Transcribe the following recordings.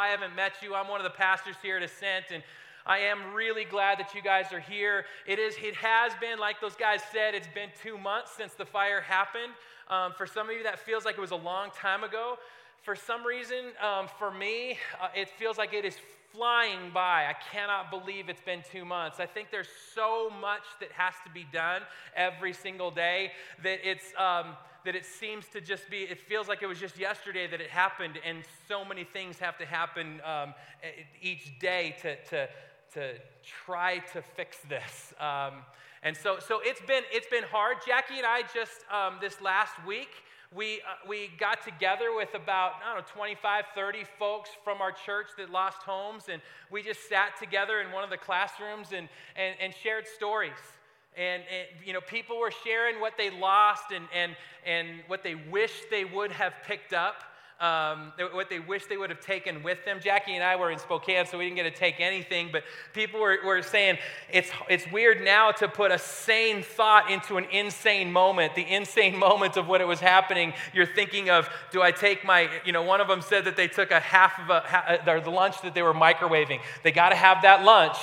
I haven't met you, I'm one of the pastors here at Ascent, and I am really glad that you guys are here. It is, it has been, like those guys said, it's been two months since the fire happened. Um, for some of you, that feels like it was a long time ago. For some reason, um, for me, uh, it feels like it is flying by. I cannot believe it's been two months. I think there's so much that has to be done every single day that it's. Um, that it seems to just be, it feels like it was just yesterday that it happened, and so many things have to happen um, each day to, to, to try to fix this. Um, and so, so it's been it's been hard. Jackie and I just um, this last week we, uh, we got together with about, I don't know, 25, 30 folks from our church that lost homes, and we just sat together in one of the classrooms and, and, and shared stories. And, and, you know, people were sharing what they lost and, and, and what they wish they would have picked up um, what they wish they would have taken with them. Jackie and I were in Spokane, so we didn't get to take anything, but people were, were saying it's, it's weird now to put a sane thought into an insane moment. The insane moment of what it was happening, you're thinking of, do I take my, you know, one of them said that they took a half of a, their the lunch that they were microwaving. They got to have that lunch.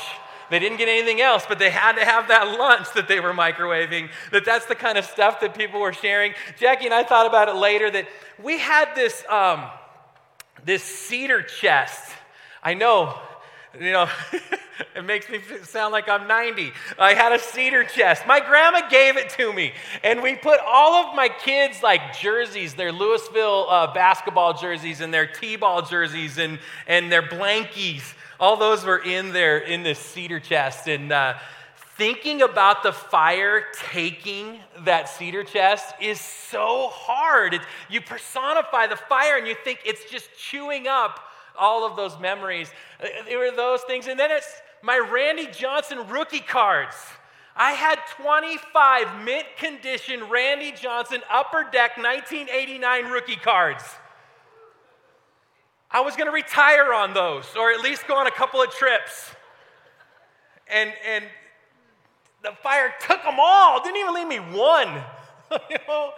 They didn't get anything else, but they had to have that lunch that they were microwaving. That that's the kind of stuff that people were sharing. Jackie and I thought about it later that we had this, um, this cedar chest. I know, you know, it makes me sound like I'm 90. I had a cedar chest. My grandma gave it to me, and we put all of my kids' like jerseys, their Louisville uh, basketball jerseys, and their T-ball jerseys, and and their blankies all those were in there in this cedar chest. And uh, thinking about the fire taking that cedar chest is so hard. It's, you personify the fire and you think it's just chewing up all of those memories. Uh, there were those things. And then it's my Randy Johnson rookie cards. I had 25 mint condition Randy Johnson Upper Deck 1989 rookie cards. I was going to retire on those or at least go on a couple of trips. And, and the fire took them all, didn't even leave me one. you know?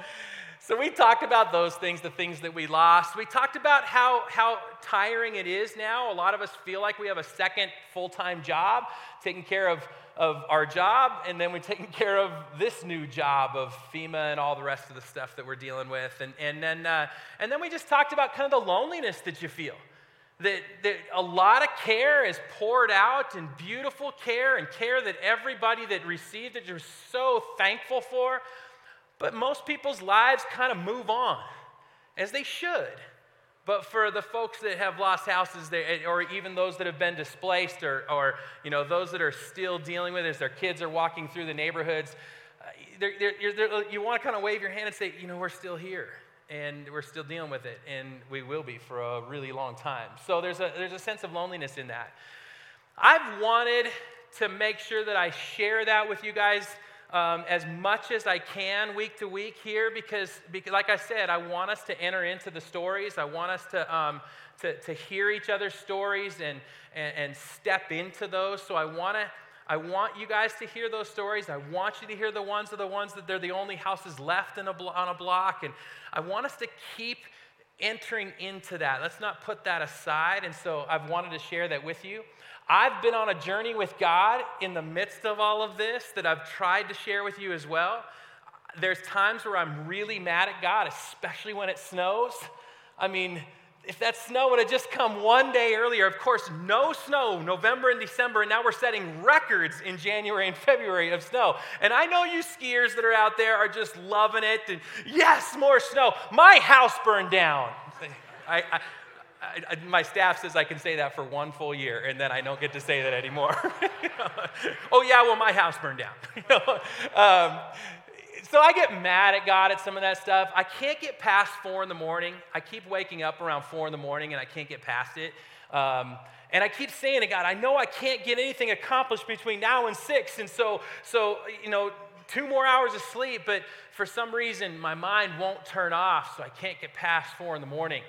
So we talked about those things, the things that we lost. We talked about how, how tiring it is now. A lot of us feel like we have a second full time job, taking care of of our job, and then we're taking care of this new job of FEMA and all the rest of the stuff that we're dealing with. And, and, then, uh, and then we just talked about kind of the loneliness that you feel. That, that a lot of care is poured out and beautiful care and care that everybody that received it you're so thankful for. But most people's lives kind of move on, as they should. But for the folks that have lost houses, or even those that have been displaced, or, or you know, those that are still dealing with it as their kids are walking through the neighborhoods, uh, they're, they're, they're, you want to kind of wave your hand and say, you know, we're still here and we're still dealing with it, and we will be for a really long time. So there's a, there's a sense of loneliness in that. I've wanted to make sure that I share that with you guys um, as much as I can week to week here because, because, like I said, I want us to enter into the stories. I want us to, um, to, to hear each other's stories and, and, and step into those. So I want to. I want you guys to hear those stories. I want you to hear the ones of the ones that they're the only houses left a blo- on a block. And I want us to keep entering into that. Let's not put that aside. And so I've wanted to share that with you. I've been on a journey with God in the midst of all of this that I've tried to share with you as well. There's times where I'm really mad at God, especially when it snows. I mean, if that snow would have just come one day earlier, of course, no snow November and December, and now we're setting records in January and February of snow. And I know you skiers that are out there are just loving it, and yes, more snow. My house burned down. I, I I, I, my staff says I can say that for one full year, and then I don't get to say that anymore. oh, yeah, well, my house burned down. um, so I get mad at God at some of that stuff. I can't get past four in the morning. I keep waking up around four in the morning, and I can't get past it. Um, and I keep saying to God, I know I can't get anything accomplished between now and six. And so, so you know, two more hours of sleep, but for some reason, my mind won't turn off, so I can't get past four in the morning.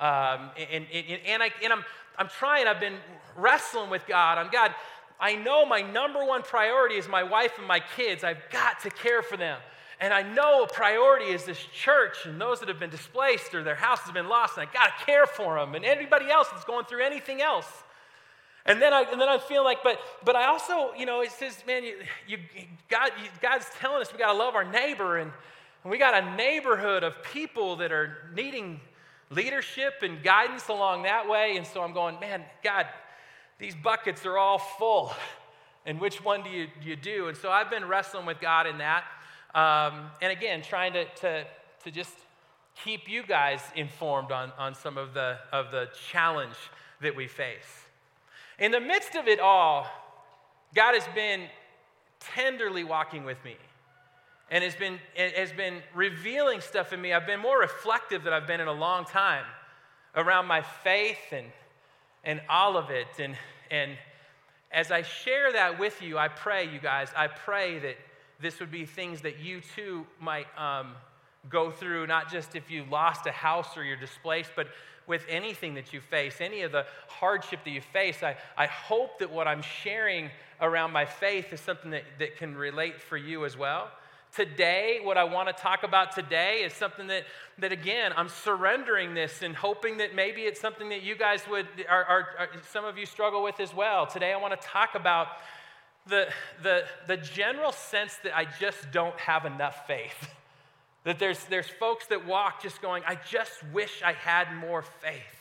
Um, and, and, and, I, and I'm, I'm trying, I've been wrestling with God on God. I know my number one priority is my wife and my kids. I've got to care for them. And I know a priority is this church and those that have been displaced or their house has been lost, and I got to care for them and anybody else that's going through anything else. And then I, and then I feel like, but, but I also, you know, it says, man, you, you, God, you, God's telling us we got to love our neighbor, and, and we got a neighborhood of people that are needing leadership and guidance along that way. And so I'm going, man, God, these buckets are all full. And which one do you, do you do? And so I've been wrestling with God in that. Um, and again, trying to, to, to just keep you guys informed on, on some of the, of the challenge that we face. In the midst of it all, God has been tenderly walking with me and has been, has been revealing stuff in me. I've been more reflective than I've been in a long time around my faith and, and all of it. And, and as I share that with you, I pray, you guys, I pray that this would be things that you too might um, go through, not just if you lost a house or you're displaced, but with anything that you face, any of the hardship that you face. I, I hope that what I'm sharing around my faith is something that, that can relate for you as well. Today, what I want to talk about today is something that, that again, I'm surrendering this and hoping that maybe it's something that you guys would, are, are, are some of you struggle with as well. Today, I want to talk about the, the, the general sense that I just don't have enough faith. That there's, there's folks that walk just going, I just wish I had more faith.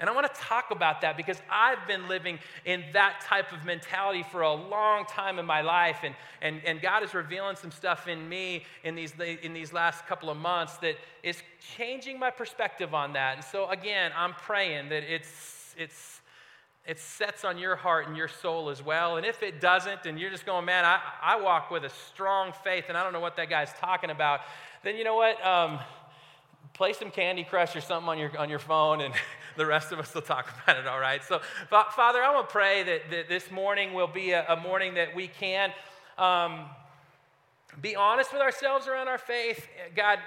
And I want to talk about that because I've been living in that type of mentality for a long time in my life. And, and, and God is revealing some stuff in me in these, in these last couple of months that is changing my perspective on that. And so, again, I'm praying that it's, it's, it sets on your heart and your soul as well. And if it doesn't, and you're just going, man, I, I walk with a strong faith and I don't know what that guy's talking about, then you know what? Um, play some Candy Crush or something on your, on your phone and the rest of us will talk about it, all right? So, Father, I want to pray that, that this morning will be a, a morning that we can um, be honest with ourselves around our faith. God,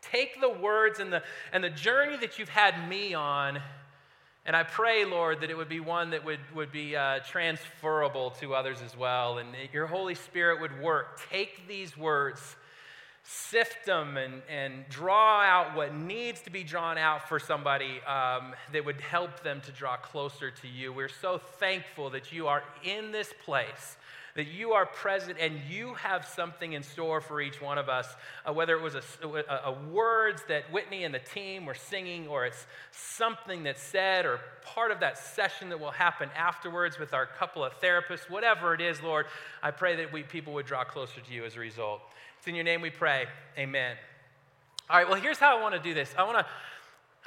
take the words and the, and the journey that you've had me on, and I pray, Lord, that it would be one that would, would be uh, transferable to others as well, and your Holy Spirit would work. Take these words sift them and, and draw out what needs to be drawn out for somebody um, that would help them to draw closer to you. We're so thankful that you are in this place, that you are present, and you have something in store for each one of us, uh, whether it was a, a, a words that Whitney and the team were singing, or it's something that's said, or part of that session that will happen afterwards with our couple of therapists, whatever it is, Lord, I pray that we, people would draw closer to you as a result. It's in your name we pray. Amen. All right, well, here's how I want to do this. I want to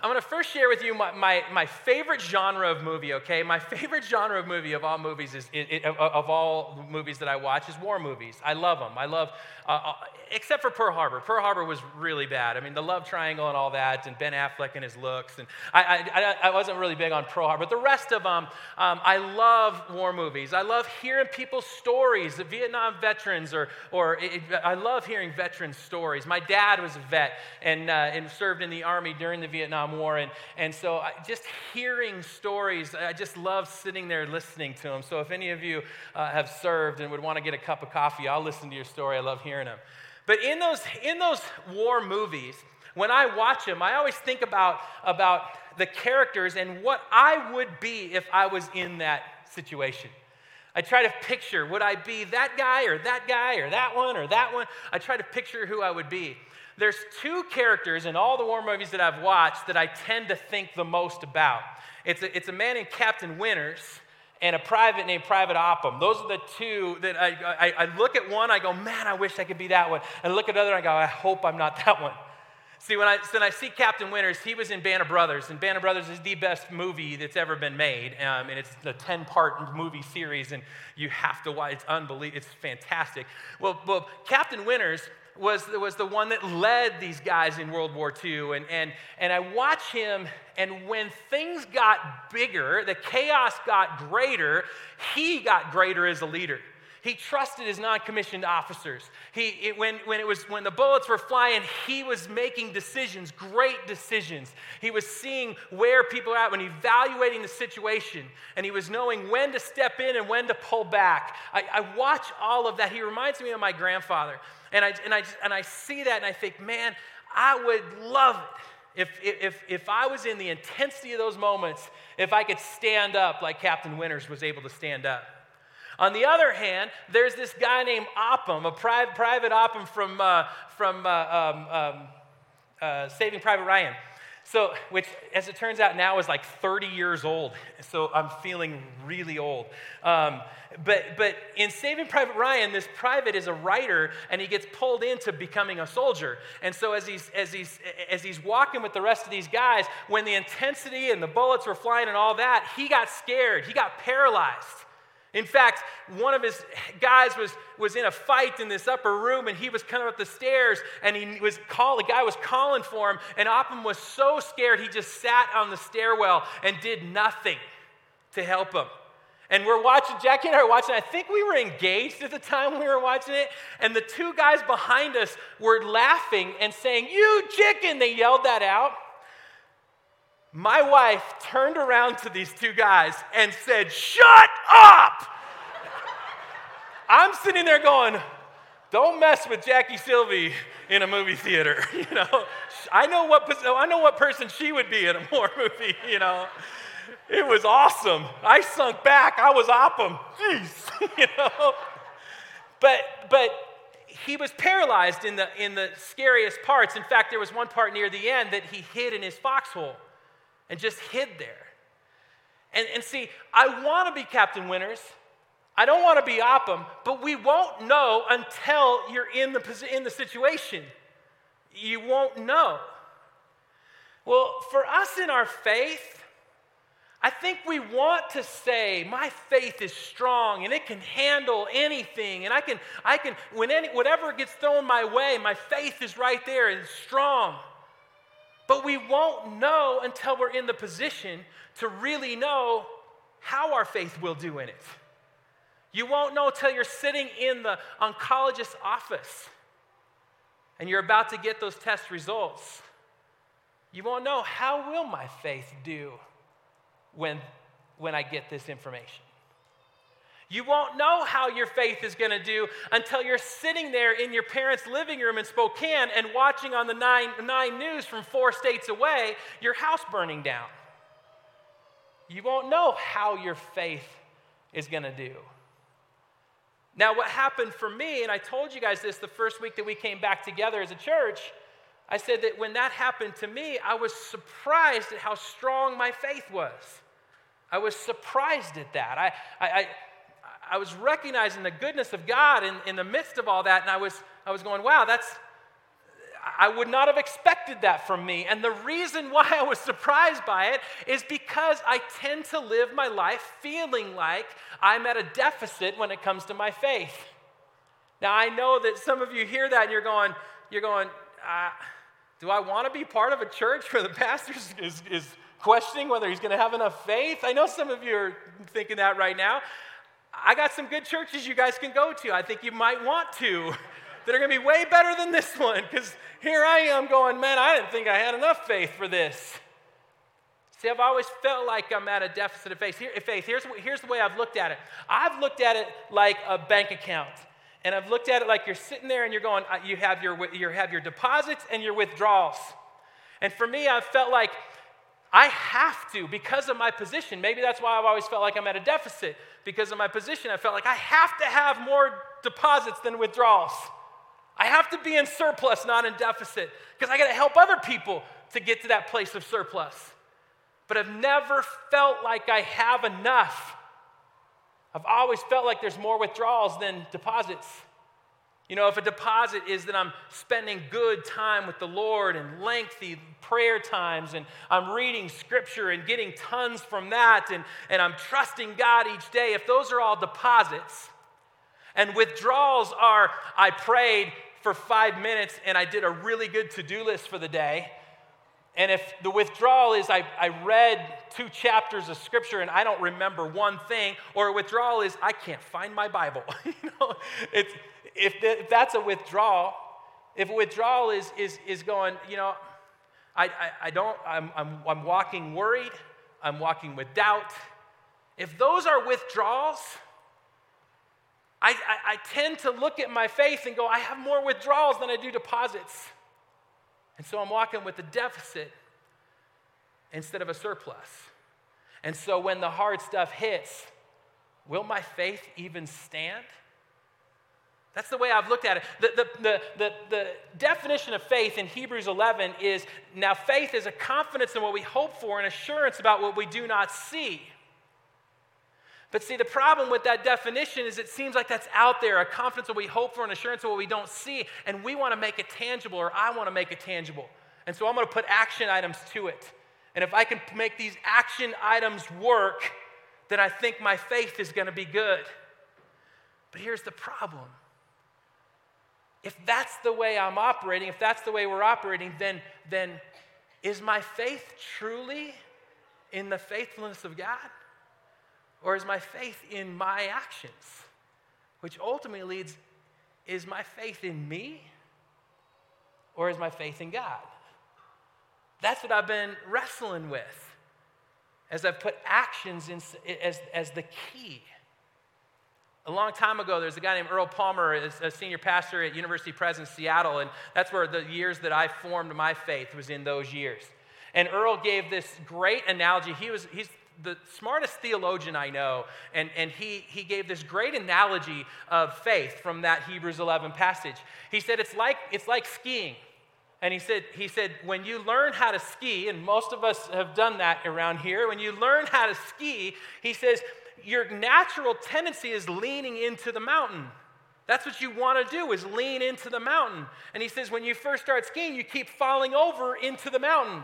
I'm going to first share with you my, my, my, favorite genre of movie, okay? My favorite genre of movie of all movies is, of, of, all movies that I watch is war movies. I love them. I love, uh, uh, except for Pearl Harbor. Pearl Harbor was really bad. I mean, the love triangle and all that, and Ben Affleck and his looks. And I, I, I wasn't really big on Pearl Harbor. But the rest of them, um, I love war movies. I love hearing people's stories, the Vietnam veterans, or, or it, I love hearing veterans' stories. My dad was a vet and, uh, and served in the Army during the Vietnam Vietnam War. And, and so I, just hearing stories, I just love sitting there listening to them. So if any of you uh, have served and would want to get a cup of coffee, I'll listen to your story. I love hearing them. But in those, in those war movies, when I watch them, I always think about, about the characters and what I would be if I was in that situation. I try to picture would I be that guy or that guy or that one or that one? I try to picture who I would be. There's two characters in all the war movies that I've watched that I tend to think the most about. It's a, it's a man named Captain Winters and a private named Private Upham. Those are the two that I, I, I look at one, I go, man, I wish I could be that one. And I look at the other, I go, I hope I'm not that one. See, when I, when I see Captain Winters, he was in Band of Brothers, and Band of Brothers is the best movie that's ever been made. Um, and it's a 10 part movie series, and you have to watch It's unbelievable. It's fantastic. Well, well Captain Winters was, was the one that led these guys in World War II. And, and, and I watch him, and when things got bigger, the chaos got greater, he got greater as a leader. He trusted his non-commissioned officers. He, it, when, when, it was, when the bullets were flying, he was making decisions, great decisions. He was seeing where people are at, when evaluating the situation, and he was knowing when to step in and when to pull back. I, I watch all of that. He reminds me of my grandfather. And I, and I, and I see that and I think, man, I would love it if, if, if I was in the intensity of those moments, if I could stand up like Captain Winters was able to stand up. On the other hand, there's this guy named Upham, a private, private Upham from, uh, from uh, um, um, uh, Saving Private Ryan. So, which, as it turns out, now is like 30 years old. So I'm feeling really old. Um, but, but in Saving Private Ryan, this private is a writer, and he gets pulled into becoming a soldier. And so as he's, as he's, as he's walking with the rest of these guys, when the intensity and the bullets were flying and all that, he got scared. He got paralyzed. In fact, one of his guys was, was in a fight in this upper room and he was coming up the stairs and he was call, the guy was calling for him and Upham was so scared he just sat on the stairwell and did nothing to help him. And we're watching, Jackie and I were watching, I think we were engaged at the time we were watching it, and the two guys behind us were laughing and saying, You chicken! They yelled that out. My wife turned around to these two guys and said, Shut up! I'm sitting there going, Don't mess with Jackie Sylvie in a movie theater. You know, I know what, I know what person she would be in a horror movie, you know. It was awesome. I sunk back. I was Upham. Jeez, you know. But, but he was paralyzed in the, in the scariest parts. In fact, there was one part near the end that he hid in his foxhole and just hid there. And, and see, I want to be Captain Winters. I don't want to be Upham, but we won't know until you're in the, in the situation. You won't know. Well, for us in our faith, I think we want to say, my faith is strong and it can handle anything. And I can, I can when any, whatever gets thrown my way, my faith is right there and strong. But we won't know until we're in the position to really know how our faith will do in it. You won't know until you're sitting in the oncologist's office and you're about to get those test results. You won't know how will my faith do when, when I get this information. You won't know how your faith is going to do until you're sitting there in your parents' living room in Spokane and watching on the nine, nine news from four states away your house burning down. You won't know how your faith is going to do. Now, what happened for me, and I told you guys this the first week that we came back together as a church, I said that when that happened to me, I was surprised at how strong my faith was. I was surprised at that. I, I, I was recognizing the goodness of God in, in the midst of all that, and I was, I was going, wow, that's, I would not have expected that from me. And the reason why I was surprised by it is because I tend to live my life feeling like I'm at a deficit when it comes to my faith. Now, I know that some of you hear that and you're going, you're going, uh, do I want to be part of a church where the pastor is, is questioning whether he's going to have enough faith? I know some of you are thinking that right now. I got some good churches you guys can go to. I think you might want to that are going to be way better than this one because here I am going, man, I didn't think I had enough faith for this. See, I've always felt like I'm at a deficit of faith. Here, faith. Here's, here's the way I've looked at it I've looked at it like a bank account. And I've looked at it like you're sitting there and you're going, you have your, you have your deposits and your withdrawals. And for me, I've felt like I have to because of my position. Maybe that's why I've always felt like I'm at a deficit because of my position. I felt like I have to have more deposits than withdrawals. I have to be in surplus, not in deficit, because I got to help other people to get to that place of surplus. But I've never felt like I have enough. I've always felt like there's more withdrawals than deposits. You know, if a deposit is that I'm spending good time with the Lord and lengthy prayer times, and I'm reading scripture and getting tons from that, and, and I'm trusting God each day, if those are all deposits, and withdrawals are I prayed for five minutes and I did a really good to do list for the day, and if the withdrawal is I, I read two chapters of scripture and I don't remember one thing, or a withdrawal is I can't find my Bible. you know, it's if, if that's a withdrawal, if withdrawal is, is, is going, you know, I, I, I don't, I'm, I'm, I'm walking worried, I'm walking with doubt. If those are withdrawals, I, I, I tend to look at my faith and go, I have more withdrawals than I do deposits. And so I'm walking with a deficit instead of a surplus. And so when the hard stuff hits, will my faith even stand? That's the way I've looked at it. The, the, the, the, the definition of faith in Hebrews 11 is now faith is a confidence in what we hope for and assurance about what we do not see. But see, the problem with that definition is it seems like that's out there a confidence of what we hope for and assurance of what we don't see. And we want to make it tangible, or I want to make it tangible. And so I'm going to put action items to it. And if I can make these action items work, then I think my faith is going to be good. But here's the problem if that's the way I'm operating, if that's the way we're operating, then, then is my faith truly in the faithfulness of God? Or is my faith in my actions? Which ultimately leads, is my faith in me? Or is my faith in God? That's what I've been wrestling with as I've put actions in, as, as the key. A long time ago, there's a guy named Earl Palmer, is a senior pastor at University Pres in Seattle, and that's where the years that I formed my faith was in those years. And Earl gave this great analogy. He was, he's the smartest theologian I know, and, and he, he gave this great analogy of faith from that Hebrews 11 passage. He said, it's like, it's like skiing. And he said, he said, when you learn how to ski, and most of us have done that around here, when you learn how to ski, he says, your natural tendency is leaning into the mountain. That's what you want to do is lean into the mountain. And he says when you first start skiing, you keep falling over into the mountain.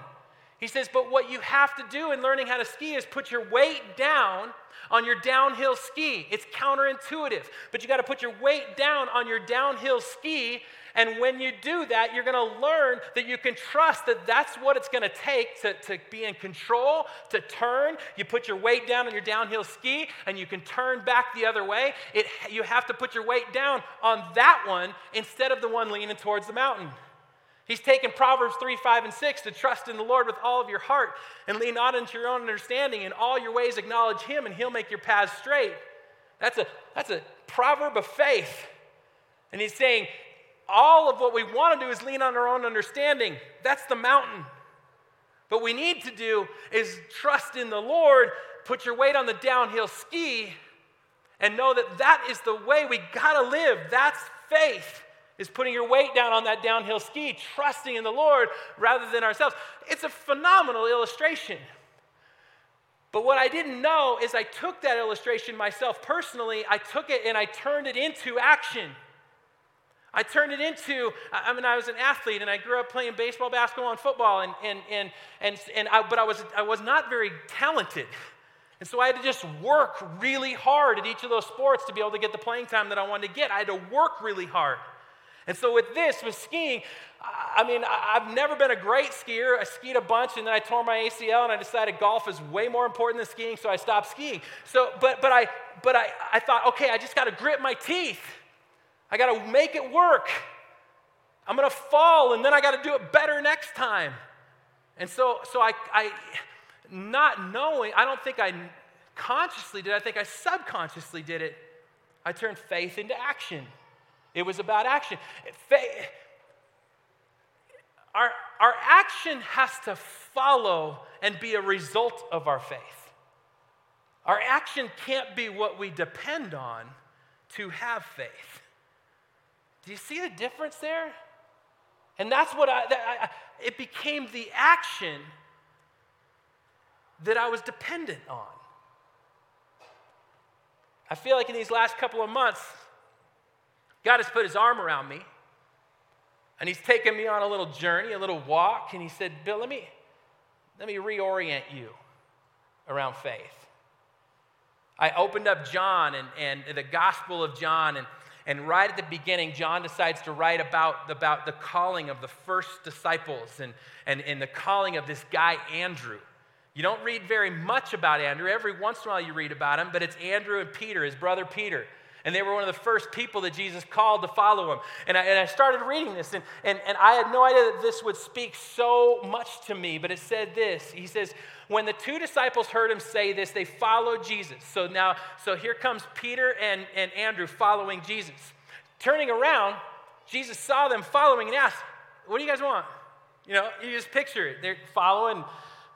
He says, but what you have to do in learning how to ski is put your weight down on your downhill ski. It's counterintuitive, but you got to put your weight down on your downhill ski and when you do that, you're going to learn that you can trust that that's what it's going to take to, to be in control, to turn. You put your weight down on your downhill ski and you can turn back the other way. It, you have to put your weight down on that one instead of the one leaning towards the mountain. He's taken Proverbs 3, 5, and 6 to trust in the Lord with all of your heart and lean not into your own understanding. In all your ways, acknowledge Him, and He'll make your paths straight. That's a, that's a proverb of faith. And He's saying, all of what we want to do is lean on our own understanding. That's the mountain. What we need to do is trust in the Lord, put your weight on the downhill ski, and know that that is the way we got to live. That's faith, is putting your weight down on that downhill ski, trusting in the Lord rather than ourselves. It's a phenomenal illustration. But what I didn't know is I took that illustration myself personally, I took it and I turned it into action. I turned it into, I mean, I was an athlete and I grew up playing baseball, basketball, and football, and, and, and, and, and I, but I was, I was not very talented. And so I had to just work really hard at each of those sports to be able to get the playing time that I wanted to get. I had to work really hard. And so with this, with skiing, I mean, I've never been a great skier. I skied a bunch and then I tore my ACL and I decided golf is way more important than skiing, so I stopped skiing. So, but, but, I, but I, I thought, okay, I just got to grit my teeth. I got to make it work. I'm going to fall and then I got to do it better next time. And so, so I, I, not knowing, I don't think I consciously did, I think I subconsciously did it. I turned faith into action. It was about action. Faith, our, our action has to follow and be a result of our faith. Our action can't be what we depend on to have faith. Do you see the difference there? And that's what I, that I, it became the action that I was dependent on. I feel like in these last couple of months, God has put his arm around me and he's taken me on a little journey, a little walk, and he said, Bill, let me, let me reorient you around faith. I opened up John and, and the Gospel of John, and and right at the beginning, John decides to write about, about the calling of the first disciples and, and, and the calling of this guy, Andrew. You don't read very much about Andrew. Every once in a while you read about him, but it's Andrew and Peter, his brother Peter. And they were one of the first people that Jesus called to follow him. And I, and I started reading this, and, and, and I had no idea that this would speak so much to me, but it said this. He says, When the two disciples heard him say this, they followed Jesus. So now, so here comes Peter and, and Andrew following Jesus. Turning around, Jesus saw them following and asked, What do you guys want? You know, you just picture it. They're following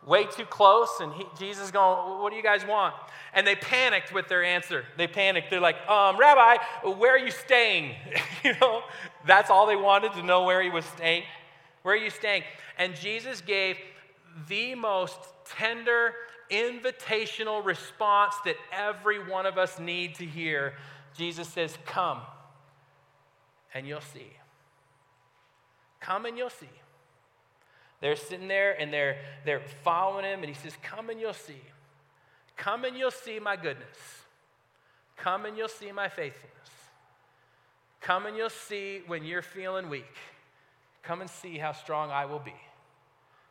way too close, and he, Jesus going, What do you guys want? And they panicked with their answer. They panicked. They're like, um, Rabbi, where are you staying? you know, that's all they wanted to know where he was staying. Where are you staying? And Jesus gave the most tender, invitational response that every one of us need to hear. Jesus says, Come, and you'll see. Come and you'll see. They're sitting there and they're, they're following him, and he says, Come and you'll see. Come and you'll see my goodness. Come and you'll see my faithfulness. Come and you'll see when you're feeling weak. Come and see how strong I will be.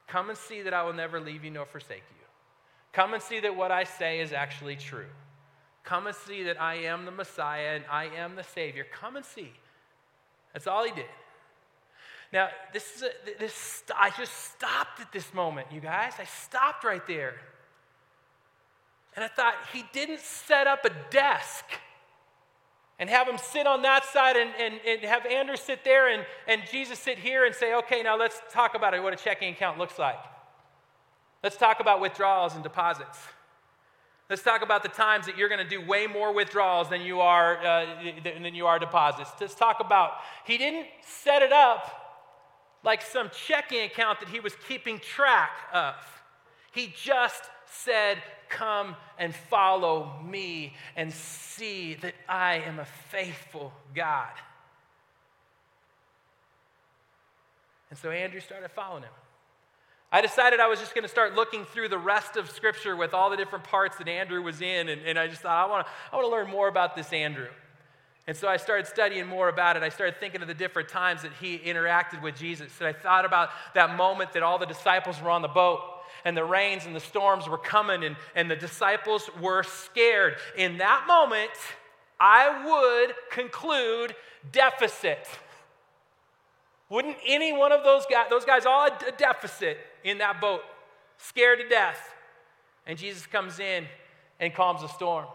Come and see that I will never leave you nor forsake you. Come and see that what I say is actually true. Come and see that I am the Messiah and I am the Savior. Come and see. That's all he did. Now, this is a, this, I just stopped at this moment, you guys. I stopped right there. And I thought, he didn't set up a desk and have him sit on that side and, and, and have Andrew sit there and, and Jesus sit here and say, okay, now let's talk about it, what a checking account looks like. Let's talk about withdrawals and deposits. Let's talk about the times that you're going to do way more withdrawals than you are uh, than you are deposits. Let's talk about. He didn't set it up like some checking account that he was keeping track of. He just said, Come and follow me and see that I am a faithful God. And so Andrew started following him. I decided I was just going to start looking through the rest of Scripture with all the different parts that Andrew was in, and, and I just thought, I want to I wanna learn more about this Andrew. And so I started studying more about it. I started thinking of the different times that he interacted with Jesus. And I thought about that moment that all the disciples were on the boat and the rains and the storms were coming and, and the disciples were scared. In that moment, I would conclude deficit. Wouldn't any one of those guys, those guys all a deficit in that boat, scared to death. And Jesus comes in and calms the storm.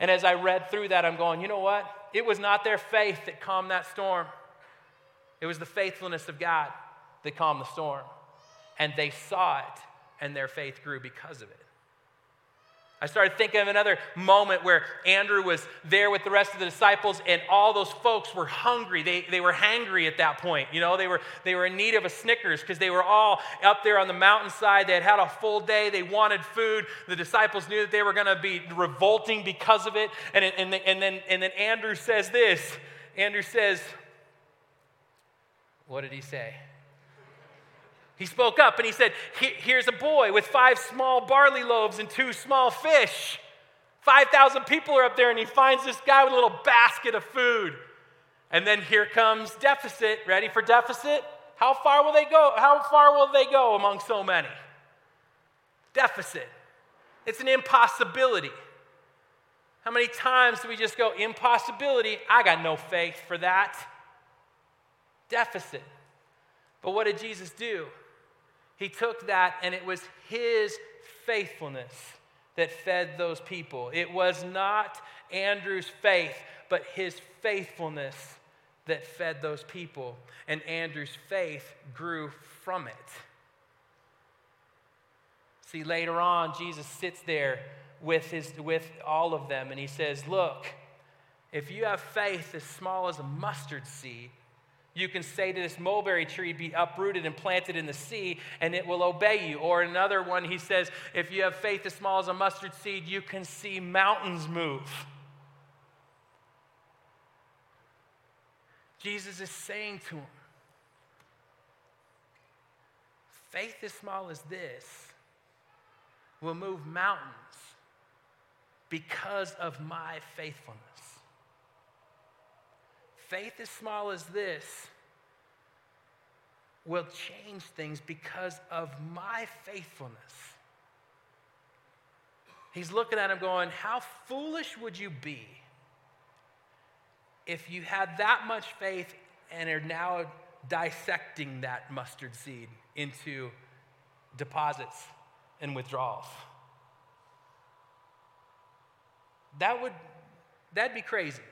And as I read through that, I'm going, you know what? It was not their faith that calmed that storm, it was the faithfulness of God that calmed the storm. And they saw it, and their faith grew because of it. I started thinking of another moment where Andrew was there with the rest of the disciples, and all those folks were hungry. They, they were hangry at that point. You know, they were, they were in need of a Snickers because they were all up there on the mountainside. They had had a full day. They wanted food. The disciples knew that they were going to be revolting because of it. And, and, and, then, and then Andrew says this Andrew says, What did he say? He spoke up and he said, Here's a boy with five small barley loaves and two small fish. 5,000 people are up there, and he finds this guy with a little basket of food. And then here comes deficit. Ready for deficit? How far will they go? How far will they go among so many? Deficit. It's an impossibility. How many times do we just go, impossibility? I got no faith for that. Deficit. But what did Jesus do? He took that, and it was his faithfulness that fed those people. It was not Andrew's faith, but his faithfulness that fed those people. And Andrew's faith grew from it. See, later on, Jesus sits there with, his, with all of them, and he says, Look, if you have faith as small as a mustard seed, you can say to this mulberry tree, Be uprooted and planted in the sea, and it will obey you. Or another one, he says, If you have faith as small as a mustard seed, you can see mountains move. Jesus is saying to him, Faith as small as this will move mountains because of my faithfulness faith as small as this will change things because of my faithfulness. He's looking at him going, How foolish would you be if you had that much faith and are now dissecting that mustard seed into deposits and withdrawals, that would that'd be crazy.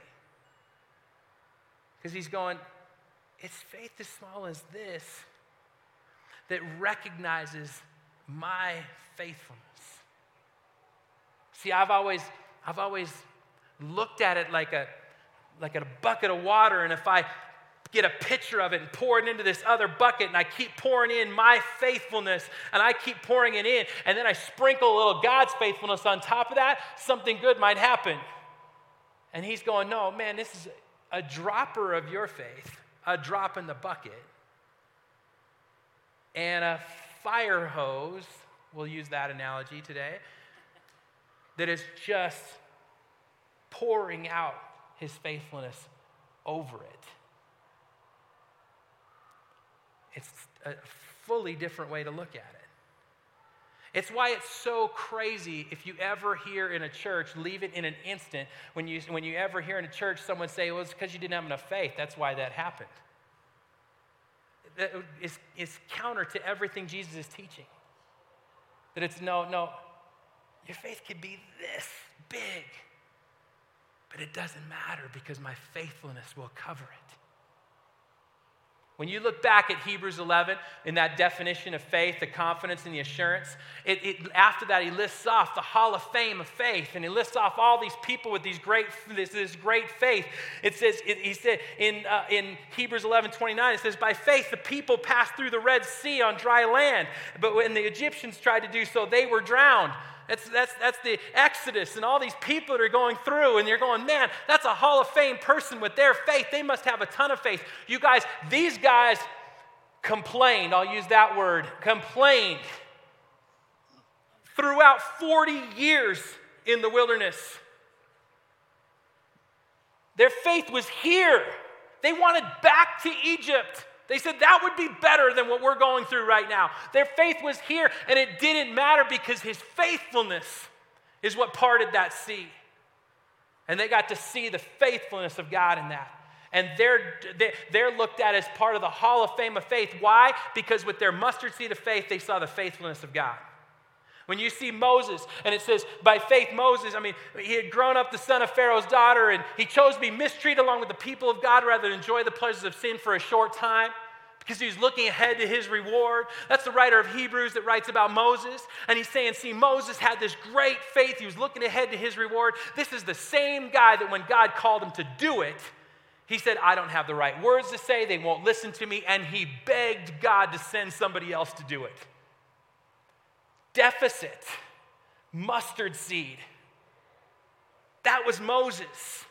Because he's going, it's faith as small as this that recognizes my faithfulness. See, I've always, I've always looked at it like a, like a bucket of water, and if I get a pitcher of it and pour it into this other bucket, and I keep pouring in my faithfulness, and I keep pouring it in, and then I sprinkle a little God's faithfulness on top of that, something good might happen. And he's going, No, man, this is a dropper of your faith, a drop in the bucket, and a fire hose, we'll use that analogy today, that is just pouring out his faithfulness over it. It's a fully different way to look at it. It's why it's so crazy if you ever hear in a church, leave it in an instant, when you, when you ever hear in a church someone say, well, it's because you didn't have enough faith. That's why that happened. It's, it's counter to everything Jesus is teaching. That it's no, no, your faith could be this big, but it doesn't matter because my faithfulness will cover it. When you look back at Hebrews 11 in that definition of faith, the confidence and the assurance, it, it, after that he lists off the hall of fame of faith, and he lists off all these people with these great, this, this great faith. It says, it, he said in, uh, in Hebrews 11 29, it says, By faith the people passed through the Red Sea on dry land, but when the Egyptians tried to do so, they were drowned. That's, that's, that's the Exodus and all these people that are going through, and you're going, man, that's a Hall of Fame person with their faith. They must have a ton of faith. You guys, these guys complained, I'll use that word, complained throughout 40 years in the wilderness. Their faith was here. They wanted back to Egypt. They said that would be better than what we're going through right now. Their faith was here, and it didn't matter because his faithfulness is what parted that sea. And they got to see the faithfulness of God in that. And they're, they're looked at as part of the Hall of Fame of faith. Why? Because with their mustard seed of faith, they saw the faithfulness of God. When you see Moses, and it says, by faith, Moses, I mean, he had grown up the son of Pharaoh's daughter, and he chose to be mistreated along with the people of God rather than enjoy the pleasures of sin for a short time because he's looking ahead to his reward. That's the writer of Hebrews that writes about Moses. And he's saying, See, Moses had this great faith. He was looking ahead to his reward. This is the same guy that when God called him to do it, he said, I don't have the right words to say. They won't listen to me. And he begged God to send somebody else to do it. Deficit, mustard seed. That was Moses.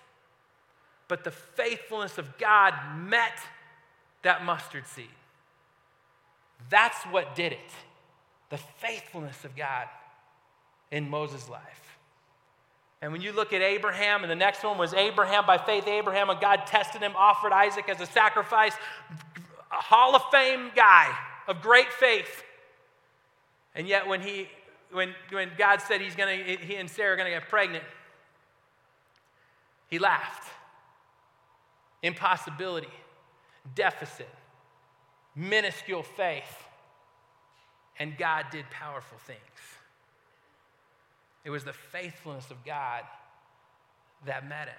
But the faithfulness of God met that mustard seed. That's what did it the faithfulness of God in Moses' life. And when you look at Abraham, and the next one was Abraham by faith, Abraham, and God tested him, offered Isaac as a sacrifice, a Hall of Fame guy of great faith. And yet, when, he, when, when God said he's gonna, he and Sarah are going to get pregnant, he laughed. Impossibility deficit, minuscule faith, and God did powerful things. It was the faithfulness of God that met him.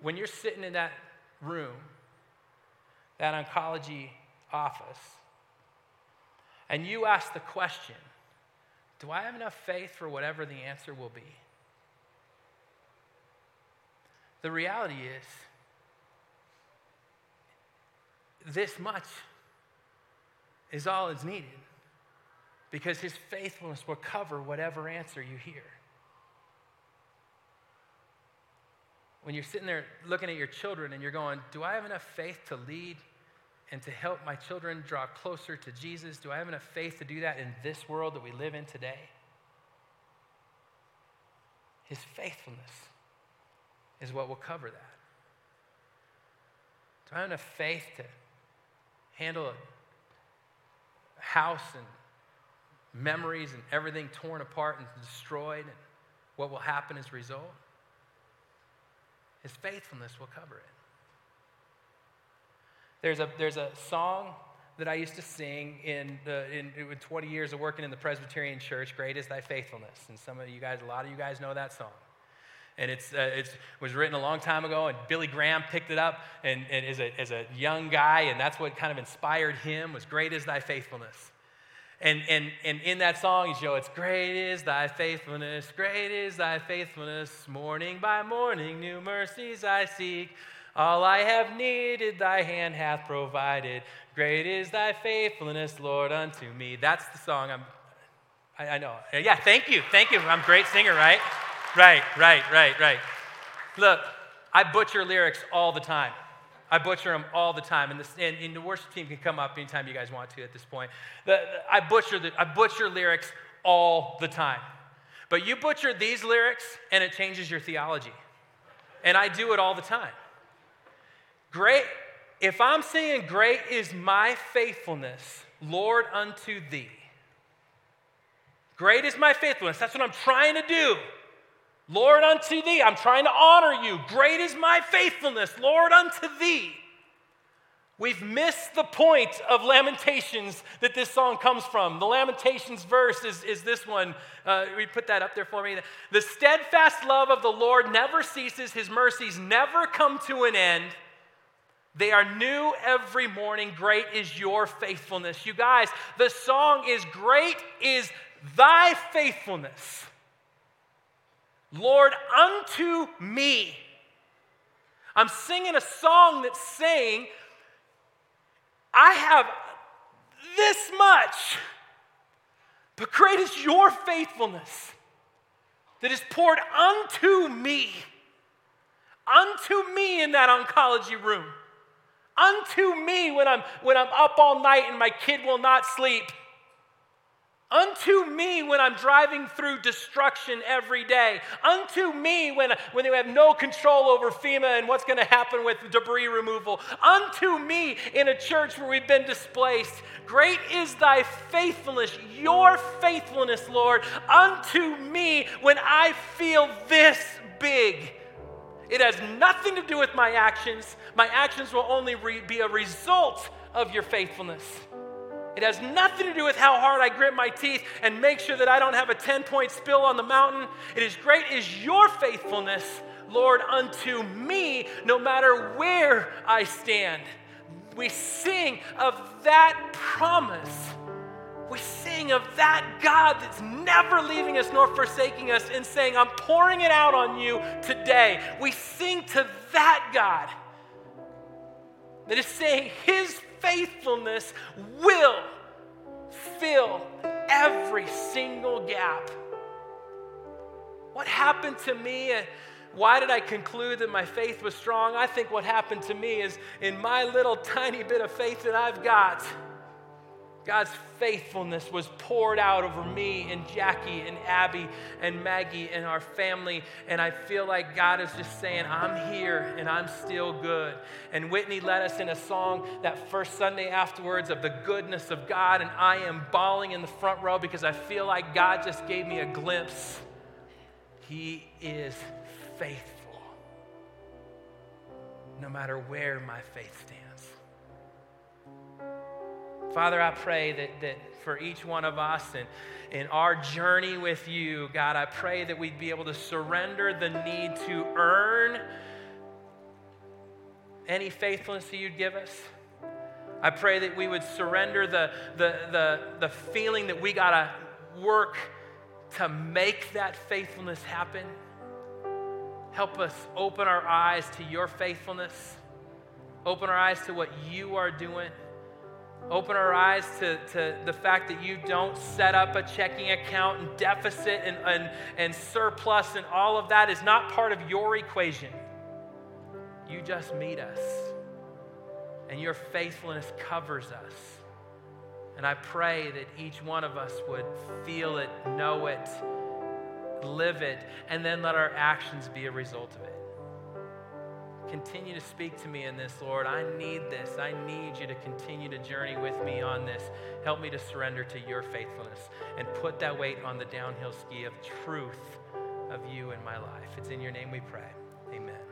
When you're sitting in that room, that oncology office, and you ask the question, Do I have enough faith for whatever the answer will be? The reality is, this much is all that's needed because his faithfulness will cover whatever answer you hear. When you're sitting there looking at your children and you're going, Do I have enough faith to lead and to help my children draw closer to Jesus? Do I have enough faith to do that in this world that we live in today? His faithfulness is what will cover that. Do I have enough faith to handle a house and memories and everything torn apart and destroyed? And what will happen as a result? His faithfulness will cover it. There's a, there's a song that I used to sing in, the, in, in 20 years of working in the Presbyterian church, Great is Thy Faithfulness. And some of you guys, a lot of you guys know that song. And it's, uh, it was written a long time ago, and Billy Graham picked it up and, and as, a, as a young guy, and that's what kind of inspired him was Great is Thy Faithfulness. And, and, and in that song, you know, it's great is thy faithfulness, great is thy faithfulness. Morning by morning, new mercies I seek. All I have needed, thy hand hath provided. Great is thy faithfulness, Lord, unto me. That's the song I'm, I, I know. Yeah, thank you, thank you. I'm a great singer, right? Right, right, right, right. Look, I butcher lyrics all the time. I butcher them all the time, and, this, and, and, the worship team can come up anytime you guys want to at this point. The, the, I, butcher the, I butcher lyrics all the time. But you butcher these lyrics, and it changes your theology. And I do it all the time. Great, if I'm singing, Great is my faithfulness, Lord, unto thee. Great is my faithfulness. That's what I'm trying to do. Lord, unto thee, I'm trying to honor you. Great is my faithfulness, Lord, unto thee. We've missed the point of Lamentations that this song comes from. The Lamentations verse is, is this one. Uh, we put that up there for me. The steadfast love of the Lord never ceases, his mercies never come to an end. They are new every morning. Great is your faithfulness. You guys, the song is Great is thy faithfulness. Lord, unto me. I'm singing a song that's saying, I have this much, but great is your faithfulness that is poured unto me, unto me in that oncology room, unto me when I'm, when I'm up all night and my kid will not sleep Unto me when I'm driving through destruction every day. Unto me when, when they have no control over FEMA and what's going to happen with debris removal. Unto me in a church where we've been displaced. Great is thy faithfulness, your faithfulness, Lord, unto me when I feel this big. It has nothing to do with my actions. My actions will only re- be a result of your faithfulness. It has nothing to do with how hard I grit my teeth and make sure that I don't have a 10 point spill on the mountain. It is great is your faithfulness, Lord, unto me, no matter where I stand. We sing of that promise. We sing of that God that's never leaving us nor forsaking us and saying, I'm pouring it out on you today. We sing to that God that is saying His faithfulness will fill every single gap. What happened to me? Why did I conclude that my faith was strong? I think what happened to me is in my little tiny bit of faith that I've got. God's faithfulness was poured out over me and Jackie and Abby and Maggie and our family. And I feel like God is just saying, I'm here and I'm still good. And Whitney led us in a song that first Sunday afterwards of the goodness of God. And I am bawling in the front row because I feel like God just gave me a glimpse. He is faithful, no matter where my faith stands. Father, I pray that, that for each one of us and in our journey with you, God, I pray that we'd be able to surrender the need to earn any faithfulness that you'd give us. I pray that we would surrender the, the, the, the feeling that we got to work to make that faithfulness happen. Help us open our eyes to your faithfulness, open our eyes to what you are doing. Open our eyes to, to the fact that you don't set up a checking account and deficit and, and, and surplus and all of that is not part of your equation. You just meet us, and your faithfulness covers us. And I pray that each one of us would feel it, know it, live it, and then let our actions be a result of it. Continue to speak to me in this, Lord. I need this. I need you to continue to journey with me on this. Help me to surrender to your faithfulness and put that weight on the downhill ski of truth of you in my life. It's in your name we pray. Amen.